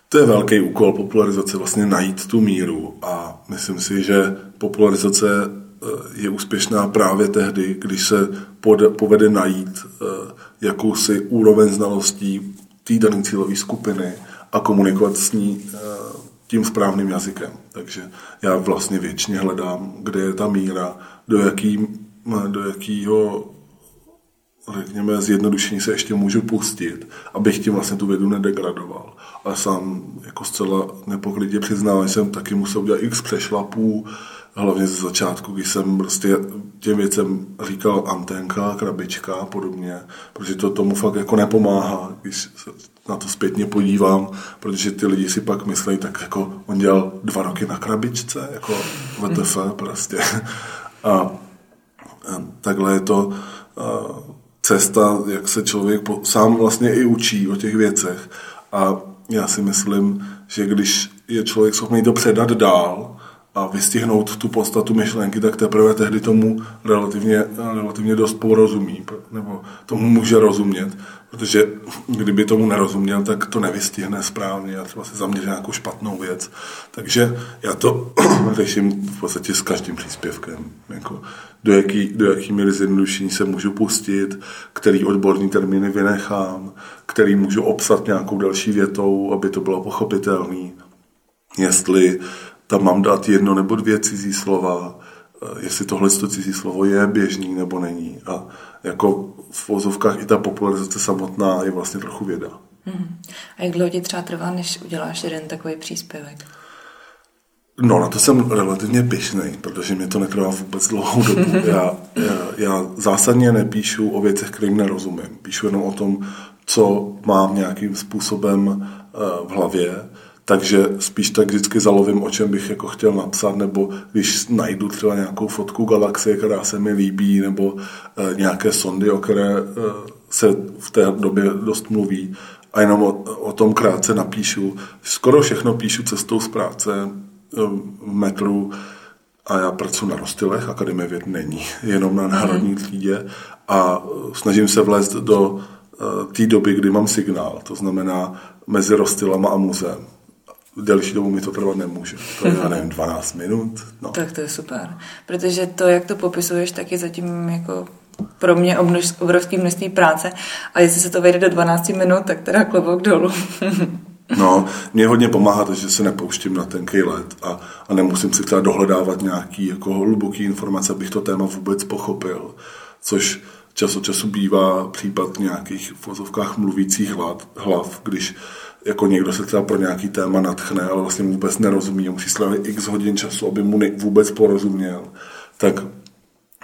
To je velký úkol popularizace, vlastně najít tu míru a myslím si, že popularizace je úspěšná právě tehdy, když se povede najít eh, jakousi úroveň znalostí té dané cílové skupiny a komunikovat s ní eh, tím správným jazykem. Takže já vlastně většině hledám, kde je ta míra, do, jaký, do jakého řekněme, zjednodušení se ještě můžu pustit, abych tím vlastně tu vědu nedegradoval. A sám jako zcela nepoklidně přiznám, že jsem taky musel udělat x přešlapů, hlavně ze začátku, když jsem prostě těm věcem říkal anténka, krabička a podobně, protože to tomu fakt jako nepomáhá, když se na to zpětně podívám, protože ty lidi si pak myslí, tak jako on dělal dva roky na krabičce, jako VTF prostě. A, takhle je to cesta, jak se člověk po, sám vlastně i učí o těch věcech. A já si myslím, že když je člověk schopný to předat dál, a vystihnout tu podstatu myšlenky, tak teprve tehdy tomu relativně, relativně dost porozumí, nebo tomu může rozumět, protože kdyby tomu nerozuměl, tak to nevystihne správně a třeba se zaměří nějakou špatnou věc. Takže já to (clears throat) řeším v podstatě s každým příspěvkem. Jako do, jaký, do jaký míry zjednodušení se můžu pustit, který odborný termíny vynechám, který můžu obsat nějakou další větou, aby to bylo pochopitelné. Jestli tam mám dát jedno nebo dvě cizí slova, eh, jestli tohle cizí slovo je běžný nebo není. A jako v vozovkách i ta popularizace samotná je vlastně trochu věda.
Hmm. A jak dlouho ti třeba trvá, než uděláš jeden takový příspěvek?
No, na to jsem relativně pišnej, protože mě to netrvá vůbec dlouhou dobu. (laughs) Já, já, já zásadně nepíšu o věcech, kterým nerozumím. Píšu jenom o tom, co mám nějakým způsobem eh, v hlavě, takže spíš tak vždycky zalovím, o čem bych jako chtěl napsat, nebo když najdu třeba nějakou fotku galaxie, která se mi líbí, nebo e, nějaké sondy, o které e, se v té době dost mluví, a jenom o, o tom krátce napíšu. Skoro všechno píšu cestou z práce e, v metru a já pracuji na Rostylech, Akademie věd není, (laughs) jenom na národní třídě. A snažím se vlézt do té doby, kdy mám signál, to znamená mezi Rostylama a muzeem delší dobu mi to trvat nemůže. To je, já nevím, 12 minut. No.
Tak to je super. Protože to, jak to popisuješ, tak je zatím jako pro mě obrovský množství práce a jestli se to vejde do 12 minut, tak teda klobouk dolů. (laughs)
no, mě hodně pomáhá že se nepouštím na ten let a, a nemusím si třeba dohledávat nějaký jako hluboký informace, abych to téma vůbec pochopil, což čas od času bývá případ nějakých v vozovkách mluvících hlav, když jako někdo se třeba pro nějaký téma natchne, ale vlastně vůbec nerozumí, musí slavit x hodin času, aby mu vůbec porozuměl, tak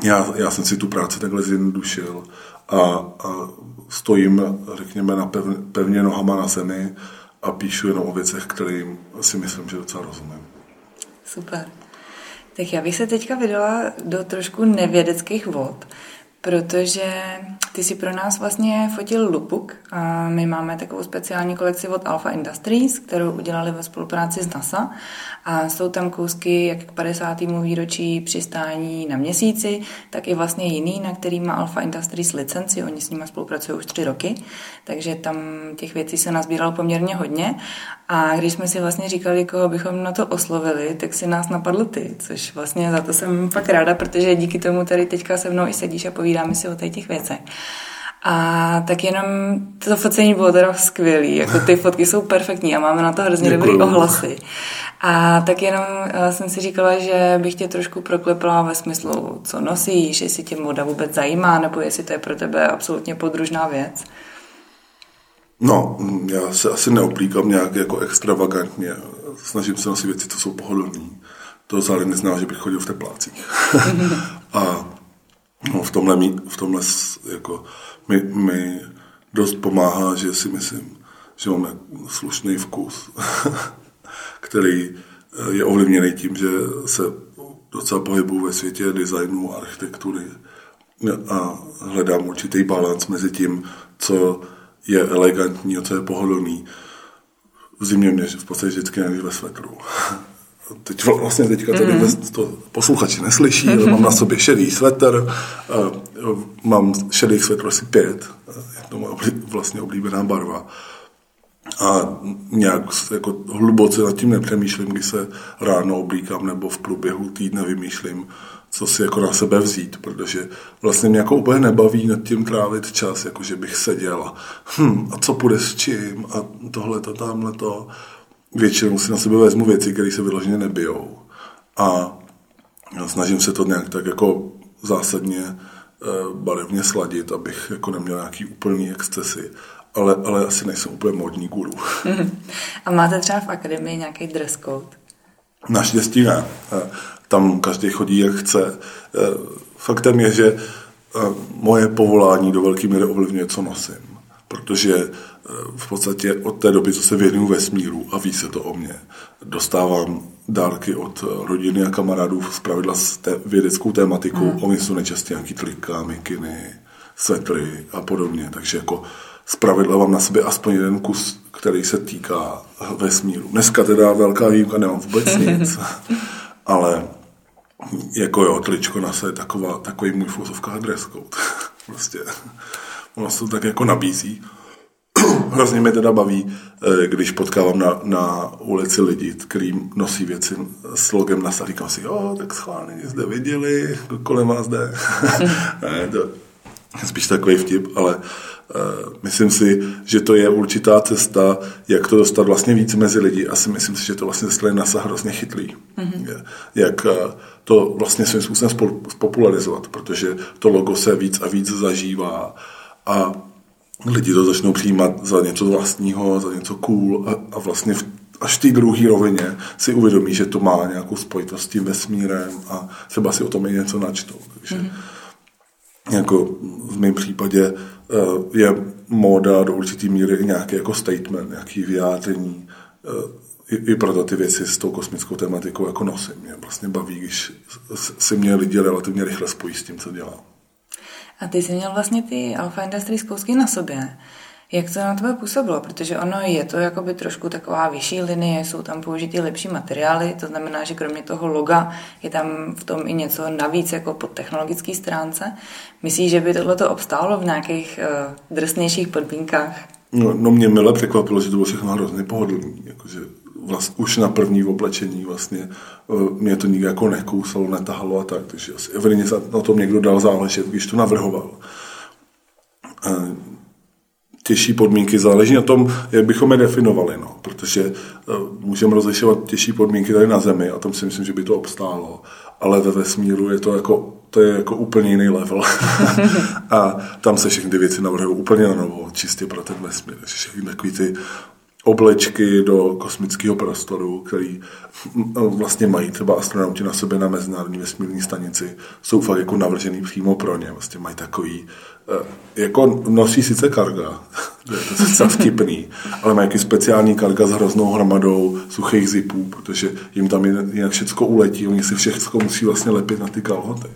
já, já jsem si tu práci takhle zjednodušil a, a stojím, řekněme, na pevně, pevně nohama na zemi a píšu jenom o věcech, kterým si myslím, že docela rozumím.
Super. Tak já bych se teďka vydala do trošku nevědeckých vod, protože ty si pro nás vlastně fotil lupuk a my máme takovou speciální kolekci od Alpha Industries, kterou udělali ve spolupráci s NASA a jsou tam kousky jak k 50. výročí přistání na měsíci, tak i vlastně jiný, na který má Alpha Industries licenci, oni s nimi spolupracují už tři roky, takže tam těch věcí se nazbíralo poměrně hodně a když jsme si vlastně říkali, koho bychom na to oslovili, tak si nás napadl ty, což vlastně za to jsem fakt ráda, protože díky tomu tady teďka se mnou i sedíš a povídáme si o těch věcech. A tak jenom to focení bylo teda skvělý, jako ty fotky jsou perfektní a máme na to hrozně dobrý ohlasy. A tak jenom uh, jsem si říkala, že bych tě trošku proklepala ve smyslu, co nosíš, jestli tě moda vůbec zajímá, nebo jestli to je pro tebe absolutně podružná věc.
No, já se asi neoblíkám nějak jako extravagantně. Snažím se nosit věci, co jsou pohodlné. To zále neznamená, že bych chodil v teplácích. (laughs) a no, v tomhle, v tomhle jako, mi, mi dost pomáhá, že si myslím, že mám slušný vkus, (laughs) který eh, je ovlivněný tím, že se docela pohybuju ve světě designu a architektury a hledám určitý balans mezi tím, co je elegantní a co je pohodlný. V zimě mě v podstatě vždycky ve svetru. (laughs) Teď vlastně teďka tady mm. to posluchači neslyší, ale mám na sobě šedý svetr, mám šedý svetr asi pět, je to moje vlastně oblíbená barva. A nějak jako hluboce nad tím nepřemýšlím, když se ráno oblíkám nebo v průběhu týdne vymýšlím, co si jako na sebe vzít, protože vlastně mě jako úplně nebaví nad tím trávit čas, jako že bych seděl a, hm, a co půjde s čím a tohle to, tamhle to. Většinou si na sebe vezmu věci, které se vyloženě nebijou a snažím se to nějak tak jako zásadně e, barevně sladit, abych jako neměl nějaký úplný excesy. Ale, ale asi nejsem úplně modní guru.
A máte třeba v akademii nějaký dress code?
Naštěstí ne. E, tam každý chodí, jak chce. E, faktem je, že moje povolání do velké míry ovlivňuje, co nosím. Protože v podstatě od té doby, co se věnuju vesmíru a ví se to o mě, dostávám dárky od rodiny a kamarádů z pravidla s té vědeckou tématikou. Mm. Oni jsou nejčastěji nějaký trika, mikiny, svetry a podobně. Takže jako z pravidla mám na sobě aspoň jeden kus, který se týká vesmíru. Dneska teda velká výjimka, nemám vůbec nic. (laughs) Ale jako jo, tričko na je taková, takový můj fuzovka dress code. (laughs) prostě ono se to tak jako nabízí. Hrozně mě teda baví, eh, když potkávám na, na ulici lidi, kteří nosí věci s logem na říkám si, jo, tak schválně zde viděli, kolem vás jde. ne, (laughs) to spíš takový vtip, ale uh, myslím si, že to je určitá cesta, jak to dostat vlastně víc mezi lidi a si myslím si, že to vlastně strany NASA hrozně chytlý. Mm-hmm. Jak uh, to vlastně svým způsobem spopularizovat, protože to logo se víc a víc zažívá a lidi to začnou přijímat za něco vlastního, za něco cool a, a vlastně v, až v té druhé rovině si uvědomí, že to má nějakou spojitost s tím vesmírem a třeba si o tom i něco načtou. Takže mm-hmm jako v mém případě eh, je móda do určitý míry nějaký jako statement, nějaký vyjádření. Eh, I, I proto ty věci s tou kosmickou tematikou jako nosím. Mě vlastně baví, když si mě lidi relativně rychle spojí s tím, co dělám.
A ty jsi měl vlastně ty Alpha Industries kousky na sobě. Jak to na tebe působilo? Protože ono je to jakoby trošku taková vyšší linie, jsou tam použity lepší materiály, to znamená, že kromě toho loga je tam v tom i něco navíc jako po technologické stránce. Myslíš, že by tohle to obstálo v nějakých uh, drsnějších podmínkách?
No, no mě mile překvapilo, že to bylo všechno hrozně pohodlný. Jakože vlast, už na první oblečení vlastně uh, mě to nikdy jako nekousalo, netahalo a tak. Takže asi evidentně na tom někdo dal záležet, když to navrhoval. Uh, těžší podmínky, záleží na tom, jak bychom je definovali, no, protože uh, můžeme rozlišovat těžší podmínky tady na Zemi a tam si myslím, že by to obstálo, ale ve vesmíru je to jako, to je jako úplně jiný level (laughs) a tam se všechny ty věci navrhují úplně na novo, čistě pro ten vesmír, všechny takový ty oblečky do kosmického prostoru, který vlastně mají třeba astronauti na sebe na mezinárodní vesmírní stanici, jsou fakt jako navržený přímo pro ně. Vlastně mají takový, eh, jako nosí sice karga, (laughs) to je to vtipný, ale mají jaký speciální karga s hroznou hromadou suchých zipů, protože jim tam jinak všechno uletí, oni si všechno musí vlastně lepit na ty kalhoty.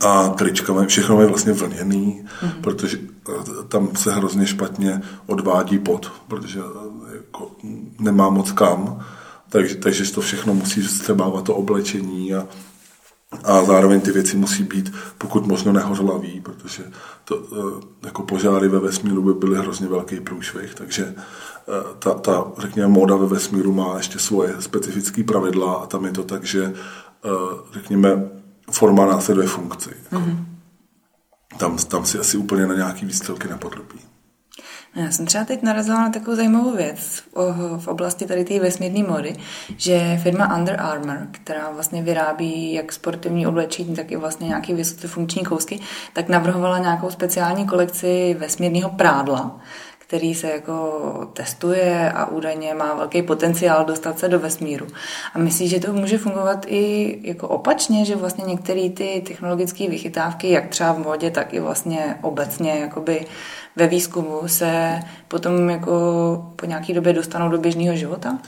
A trička všechno je vlastně vlněný, mm-hmm. protože eh, tam se hrozně špatně odvádí pot, protože eh, jako nemá moc kam, takže, takže to všechno musí střebávat to oblečení a, a zároveň ty věci musí být pokud možno nehořlavý, protože to, eh, jako požáry ve vesmíru by byly hrozně velký průšvih, takže ta, ta, řekněme, móda ve vesmíru má ještě svoje specifické pravidla a tam je to tak, že řekněme, forma následuje funkci. Jako. Mm-hmm. Tam, tam si asi úplně na nějaký výstřelky nepodrobí.
No, já jsem třeba teď narazila na takovou zajímavou věc v oblasti tady té vesmírné mody, že firma Under Armour, která vlastně vyrábí jak sportovní oblečení, tak i vlastně nějaké vysoce funkční kousky, tak navrhovala nějakou speciální kolekci vesmírného prádla, který se jako testuje a údajně má velký potenciál dostat se do vesmíru. A myslíš, že to může fungovat i jako opačně, že vlastně některé ty technologické vychytávky, jak třeba v modě, tak i vlastně obecně jakoby ve výzkumu se potom jako po nějaké době dostanou do běžného života?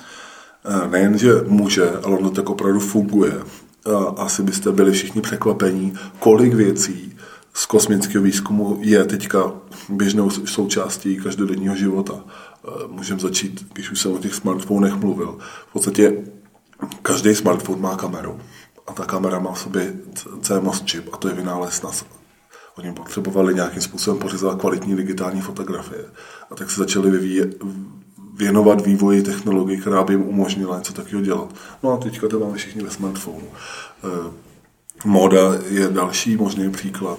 Eh, nejen, že může, ale ono tak opravdu funguje. Asi byste byli všichni překvapení, kolik věcí z kosmického výzkumu je teďka běžnou součástí každodenního života. Eh, můžeme začít, když už jsem o těch smartfonech mluvil. V podstatě každý smartphone má kameru a ta kamera má v sobě CMOS čip a to je vynález NASA. Oni potřebovali nějakým způsobem pořizovat kvalitní digitální fotografie. A tak se začali vyvíjet, věnovat vývoji technologií, která by jim umožnila něco takového dělat. No a teďka to máme všichni ve smartphonu. Eh, Moda je další možný příklad,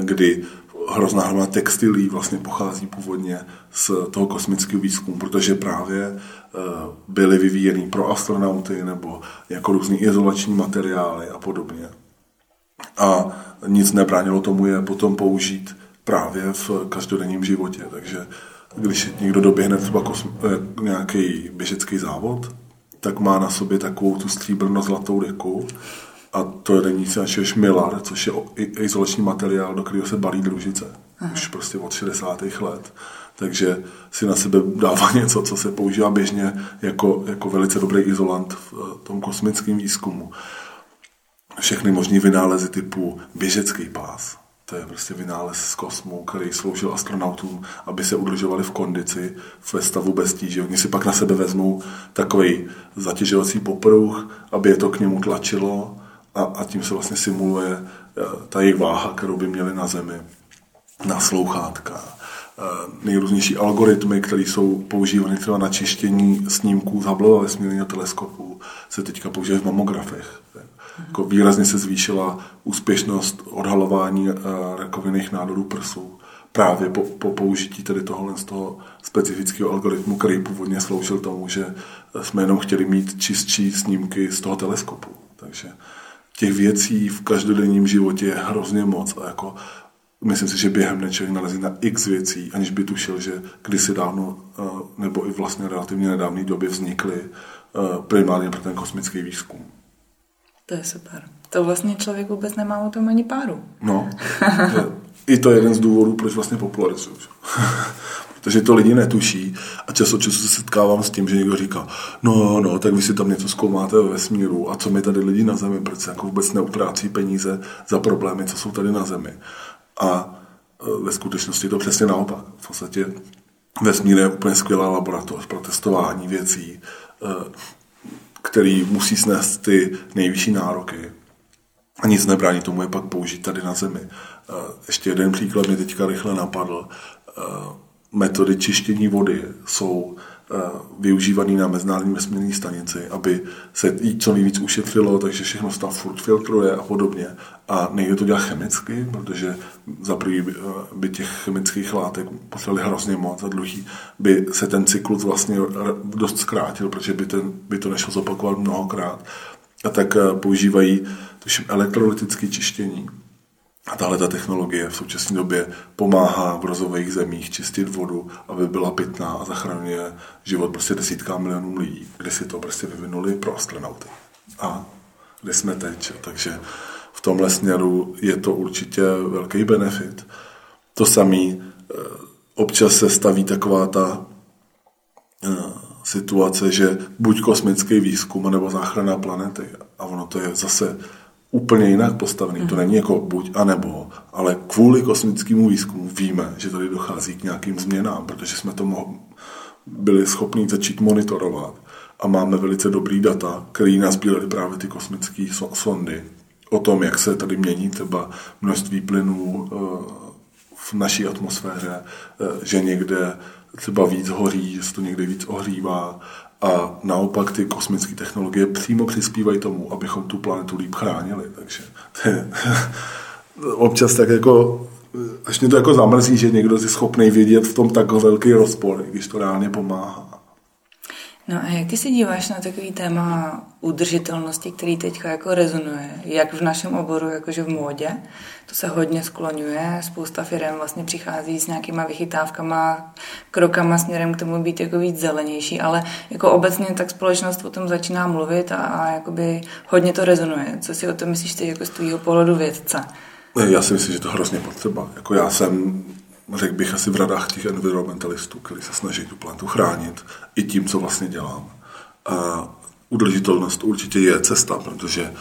kdy hrozná hromada textilí vlastně pochází původně z toho kosmického výzkumu, protože právě eh, byly vyvíjeny pro astronauty nebo jako různý izolační materiály a podobně. A nic nebránilo tomu je potom použít právě v každodenním životě. Takže když někdo doběhne třeba eh, nějaký běžecký závod, tak má na sobě takovou tu stříbrno-zlatou deku, a to není nic než Miller, což je izolační materiál, do kterého se balí družice. Aha. Už prostě od 60. let. Takže si na sebe dává (laughs) něco, co se používá běžně jako, jako velice dobrý izolant v eh, tom kosmickém výzkumu. Všechny možné vynálezy typu běžecký pás. To je prostě vynález z kosmu, který sloužil astronautům, aby se udržovali v kondici, ve stavu bez tíže. Oni si pak na sebe vezmou takový zatěžovací popruh, aby je to k němu tlačilo a, a tím se vlastně simuluje eh, ta jejich váha, kterou by měli na Zemi, na slouchátka. Eh, nejrůznější algoritmy, které jsou používány třeba na čištění snímků z Hubbleova vesmírného teleskopu, se teďka používají v mamografech. Jako výrazně se zvýšila úspěšnost odhalování eh, rakovinných nádorů prsů právě po, po použití tedy tohohle z toho specifického algoritmu, který původně sloužil tomu, že jsme jenom chtěli mít čistší snímky z toho teleskopu. Takže těch věcí v každodenním životě je hrozně moc a jako myslím si, že během dne člověk nalezí na x věcí, aniž by tušil, že kdysi dávno eh, nebo i vlastně relativně nedávné době vznikly eh, primárně pro ten kosmický výzkum.
To je super. To vlastně člověk vůbec nemá o tom ani páru.
No, (laughs) i to je jeden z důvodů, proč vlastně popularizuju. Protože to lidi netuší a čas od času se setkávám s tím, že někdo říká, no, no, tak vy si tam něco zkoumáte ve vesmíru a co my tady lidi na Zemi, proč jako vůbec neutrácí peníze za problémy, co jsou tady na Zemi. A e, ve skutečnosti je to přesně naopak. V podstatě vesmír je úplně skvělá laboratoř pro testování věcí, e, který musí snést ty nejvyšší nároky. A nic nebrání tomu je pak použít tady na Zemi. E, ještě jeden příklad mi teďka rychle napadl metody čištění vody jsou eh, využívaný na mezinárodní vesmírné stanici, aby se jí co nejvíc ušetřilo, takže všechno stav furt filtruje a podobně. A nejde to dělat chemicky, protože za prvý by, eh, těch chemických látek potřebovali hrozně moc, a druhý by se ten cyklus vlastně dost zkrátil, protože by, ten, by to nešlo zopakovat mnohokrát. A tak eh, používají tuším, elektrolytické čištění, a tahle ta technologie v současné době pomáhá v rozvojových zemích čistit vodu, aby byla pitná a zachraňuje život prostě desítkám milionů lidí, kde si to prostě vyvinuli pro astronauty. A kde jsme teď. Takže v tomhle směru je to určitě velký benefit. To samý eh, občas se staví taková ta eh, situace, že buď kosmický výzkum, nebo záchrana planety. A ono to je zase úplně jinak postavený. Mm. To není jako buď a nebo, ale kvůli kosmickému výzkumu víme, že tady dochází k nějakým změnám, protože jsme to byli schopni začít monitorovat a máme velice dobrý data, který nás nazbírali právě ty kosmické sondy o tom, jak se tady mění třeba množství plynů eh, v naší atmosféře, eh, že někde třeba víc hoří, že se to někde víc ohřívá a naopak ty kosmické technologie přímo přispívají tomu, abychom tu planetu líp chránili. Takže (laughs) občas tak jako, až mě to jako zamrzí, že někdo je schopný vidět v tom tak velký rozpor, když to reálně pomáhá.
No a jak ty se díváš na takový téma udržitelnosti, který teďka jako rezonuje, jak v našem oboru, jakože v módě, to se hodně skloňuje, spousta firm vlastně přichází s nějakýma vychytávkama, krokama směrem k tomu být jako víc zelenější, ale jako obecně tak společnost o tom začíná mluvit a, a jakoby hodně to rezonuje. Co si o tom myslíš ty jako z tvýho pohledu vědce?
Já si myslím, že to hrozně potřeba. Jako já jsem řekl bych asi v radách těch environmentalistů, kteří se snaží tu planetu chránit i tím, co vlastně dělám. A udržitelnost určitě je cesta, protože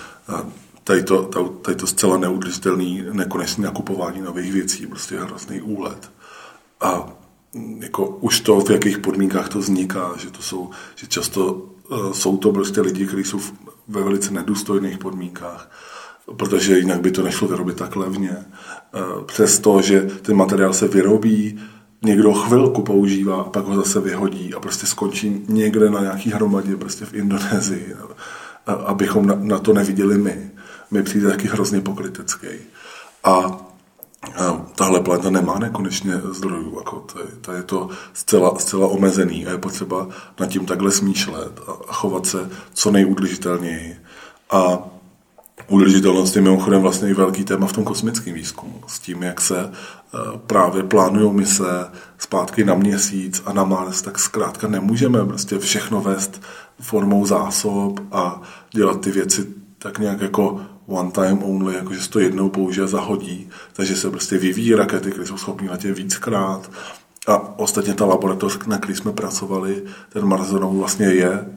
tady to, tady to zcela neudržitelný nekonečné nakupování nových věcí prostě je hrozný úlet. A jako už to, v jakých podmínkách to vzniká, že to jsou, že často uh, jsou to prostě lidi, kteří jsou ve velice nedůstojných podmínkách, protože jinak by to nešlo vyrobit tak levně. Uh, přesto, že ten materiál se vyrobí, někdo chvilku používá a pak ho zase vyhodí a prostě skončí někde na nějaký hromadě prostě v Indonésii, abychom na, to neviděli my mi přijde taky hrozně pokrytecký. A, a tahle planeta nemá nekonečně zdrojů, jako to, je, to je to zcela, zcela omezený a je potřeba nad tím takhle smýšlet a, a chovat se co nejudržitelněji. A udržitelnost je mimochodem vlastně i velký téma v tom kosmickém výzkumu. S tím, jak se e, právě plánují mise zpátky na měsíc a na Mars, tak zkrátka nemůžeme prostě všechno vést formou zásob a dělat ty věci tak nějak jako one time only, jakože se to jednou použije a zahodí, takže se prostě vyvíjí rakety, které jsou schopné letět víckrát. A ostatně ta laboratoř, na který jsme pracovali, ten Marzonou vlastně je e,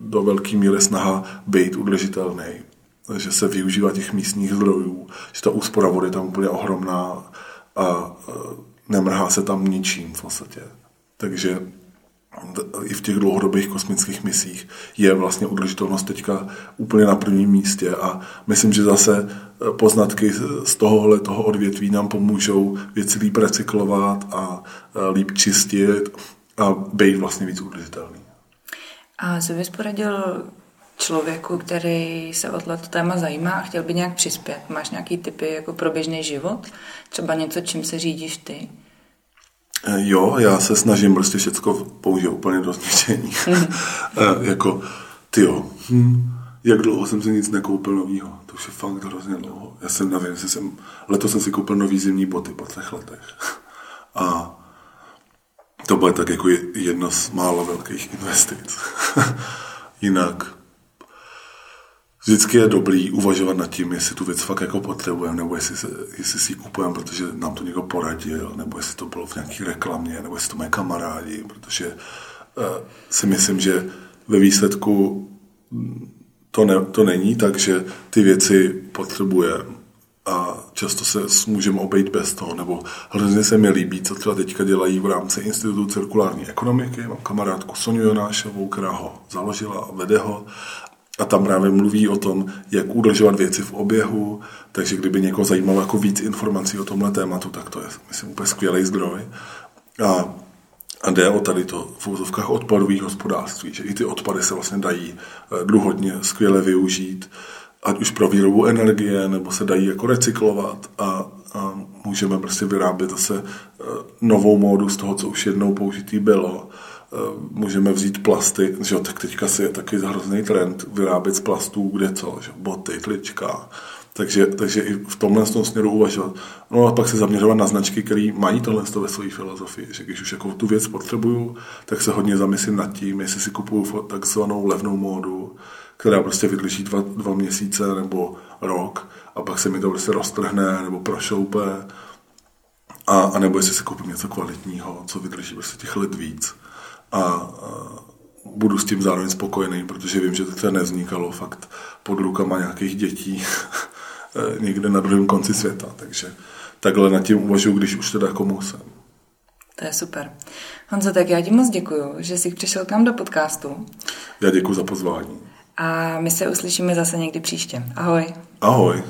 do velké míry snaha být udržitelný. Že se využívá těch místních zdrojů, že ta úspora vody tam úplně ohromná a e, nemrhá se tam ničím v podstatě. Takže i v těch dlouhodobých kosmických misích je vlastně udržitelnost teďka úplně na prvním místě a myslím, že zase eh, poznatky z tohohle toho odvětví nám pomůžou věci líp recyklovat a eh, líp čistit a být vlastně víc udržitelný.
A co bys poradil člověku, který se o tohle téma zajímá a chtěl by nějak přispět? Máš nějaký typy jako pro běžný život? Třeba něco, čím se řídíš ty?
Eh, jo, já se snažím prostě všechno použít úplně do zničení. Mm. (laughs) jako, ty jo, hm, jak dlouho jsem si nic nekoupil novýho. To už je fakt hrozně dlouho. Já jsem nevím, jestli jsem, letos jsem si koupil nový zimní boty po třech letech. (laughs) A to bude tak jako jedna z málo velkých investic. (laughs) Jinak vždycky je dobrý uvažovat nad tím, jestli tu věc fakt jako potřebujeme, nebo jestli, se, jestli si ji kupujeme, protože nám to někdo poradil, nebo jestli to bylo v nějaké reklamě, nebo jestli to mají kamarádi, protože uh, si myslím, že ve výsledku to, ne, to není tak, že ty věci potřebujeme. A často se můžeme obejít bez toho, nebo hrozně se mi líbí, co třeba teďka dělají v rámci Institutu cirkulární ekonomiky. Mám kamarádku Soniu Jonášovou, která ho založila a vede ho a tam právě mluví o tom, jak udržovat věci v oběhu, takže kdyby někoho zajímalo jako víc informací o tomhle tématu, tak to je, myslím, úplně skvělý zdroj. A, a jde o tady to v úzovkách odpadových hospodářství, že i ty odpady se vlastně dají eh, druhodně skvěle využít ať už pro výrobu energie, nebo se dají jako recyklovat a, a můžeme prostě vyrábět zase e, novou módu z toho, co už jednou použitý bylo. E, můžeme vzít plasty, že jo, tak teďka si je taky hrozný trend vyrábět z plastů kde co, že boty, tlička, takže, takže i v tomhle tom směru uvažovat. No a pak se zaměřovat na značky, které mají tohle ve své filozofii, že když už jako tu věc potřebuju, tak se hodně zamyslím nad tím, jestli si kupuju takzvanou levnou módu, která prostě vydrží dva, dva měsíce nebo rok a pak se mi to prostě roztrhne nebo prošoupe. A, a nebo jestli si koupím něco kvalitního, co vydrží prostě těch let víc a, budu s tím zároveň spokojený, protože vím, že to nevznikalo fakt pod rukama nějakých dětí (laughs) někde na druhém konci světa, takže takhle nad tím uvažuji, když už teda jako musím.
To je super. Honzo, tak já ti moc děkuju, že jsi přišel k nám do podcastu.
Já děkuji za pozvání
a my se uslyšíme zase někdy příště. Ahoj.
Ahoj.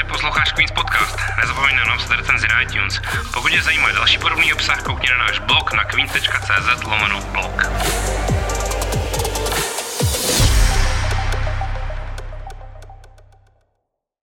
Že posloucháš Queen's Podcast. Nezapomeň na nám recenzi na iTunes. Pokud tě zajímá další podobný obsah, koukni na náš blog na queen.cz lomeno blog.